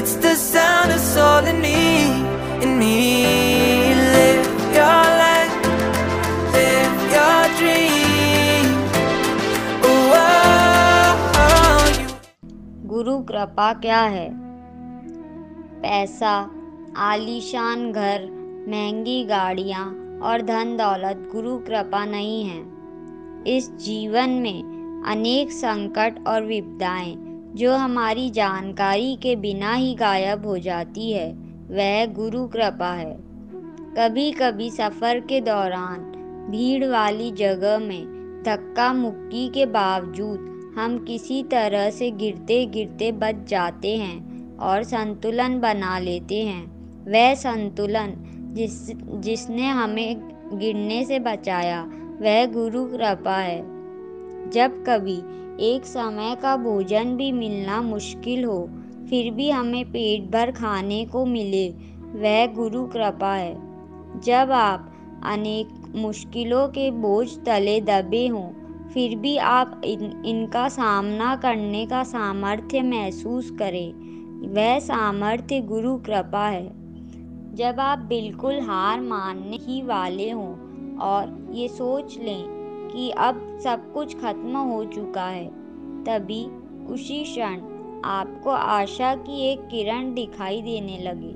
It's the sound of soul in me, in me Live your life, live your dream oh, oh, oh, गुरु कृपा क्या है पैसा आलीशान घर महँगी गाड़ियाँ और धन दौलत गुरु कृपा नहीं है इस जीवन में अनेक संकट और विपदाएँ जो हमारी जानकारी के बिना ही गायब हो जाती है, वह गुरु कृपा है। कभी कभी सफ़र के दौरान भीड़ वाली जगह में धक्का मुक्की के बावजूद हम किसी तरह से गिरते गिरते बच जाते हैं और संतुलन बना लेते हैं। वह संतुलन जिस, जिसने हमें गिरने से बचाया, वह गुरु कृपा है। जब कभी एक समय का भोजन भी मिलना मुश्किल हो, फिर भी हमें पेट भर खाने को मिले, वह गुरु कृपा है। जब आप अनेक मुश्किलों के बोझ तले दबे हों, फिर भी आप इन, इनका सामना करने का सामर्थ्य महसूस करें, वह सामर्थ्य गुरु कृपा है। जब आप बिल्कुल हार मानने ही वाले हों और ये सोच लें कि अब सब कुछ खत्म हो चुका है तभी उसी क्षण आपको आशा की एक किरण दिखाई देने लगे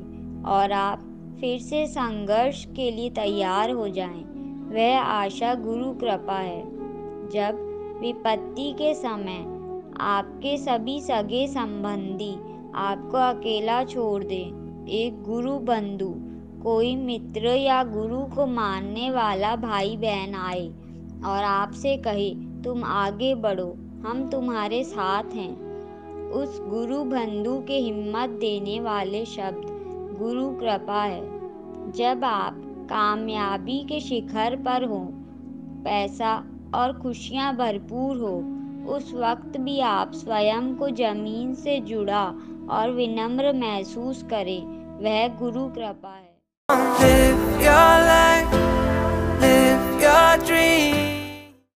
और आप फिर से संघर्ष के लिए तैयार हो जाएँ। वह आशा गुरु कृपा है जब विपत्ति के समय आपके सभी सगे संबंधी आपको अकेला छोड़ दे, एक गुरु बंधु, कोई मित्र या गुरु को मानने वाला भाई बहन आए और आपसे कहे, तुम आगे बढ़ो, हम तुम्हारे साथ हैं। उस गुरु बंधु के हिम्मत देने वाले शब्द, गुरु कृपा है। जब आप कामयाबी के शिखर पर हो, पैसा और खुशियाँ भरपूर हो, उस वक्त भी आप स्वयं को ज़मीन से जुड़ा और विनम्र महसूस करें, वह गुरु कृपा है।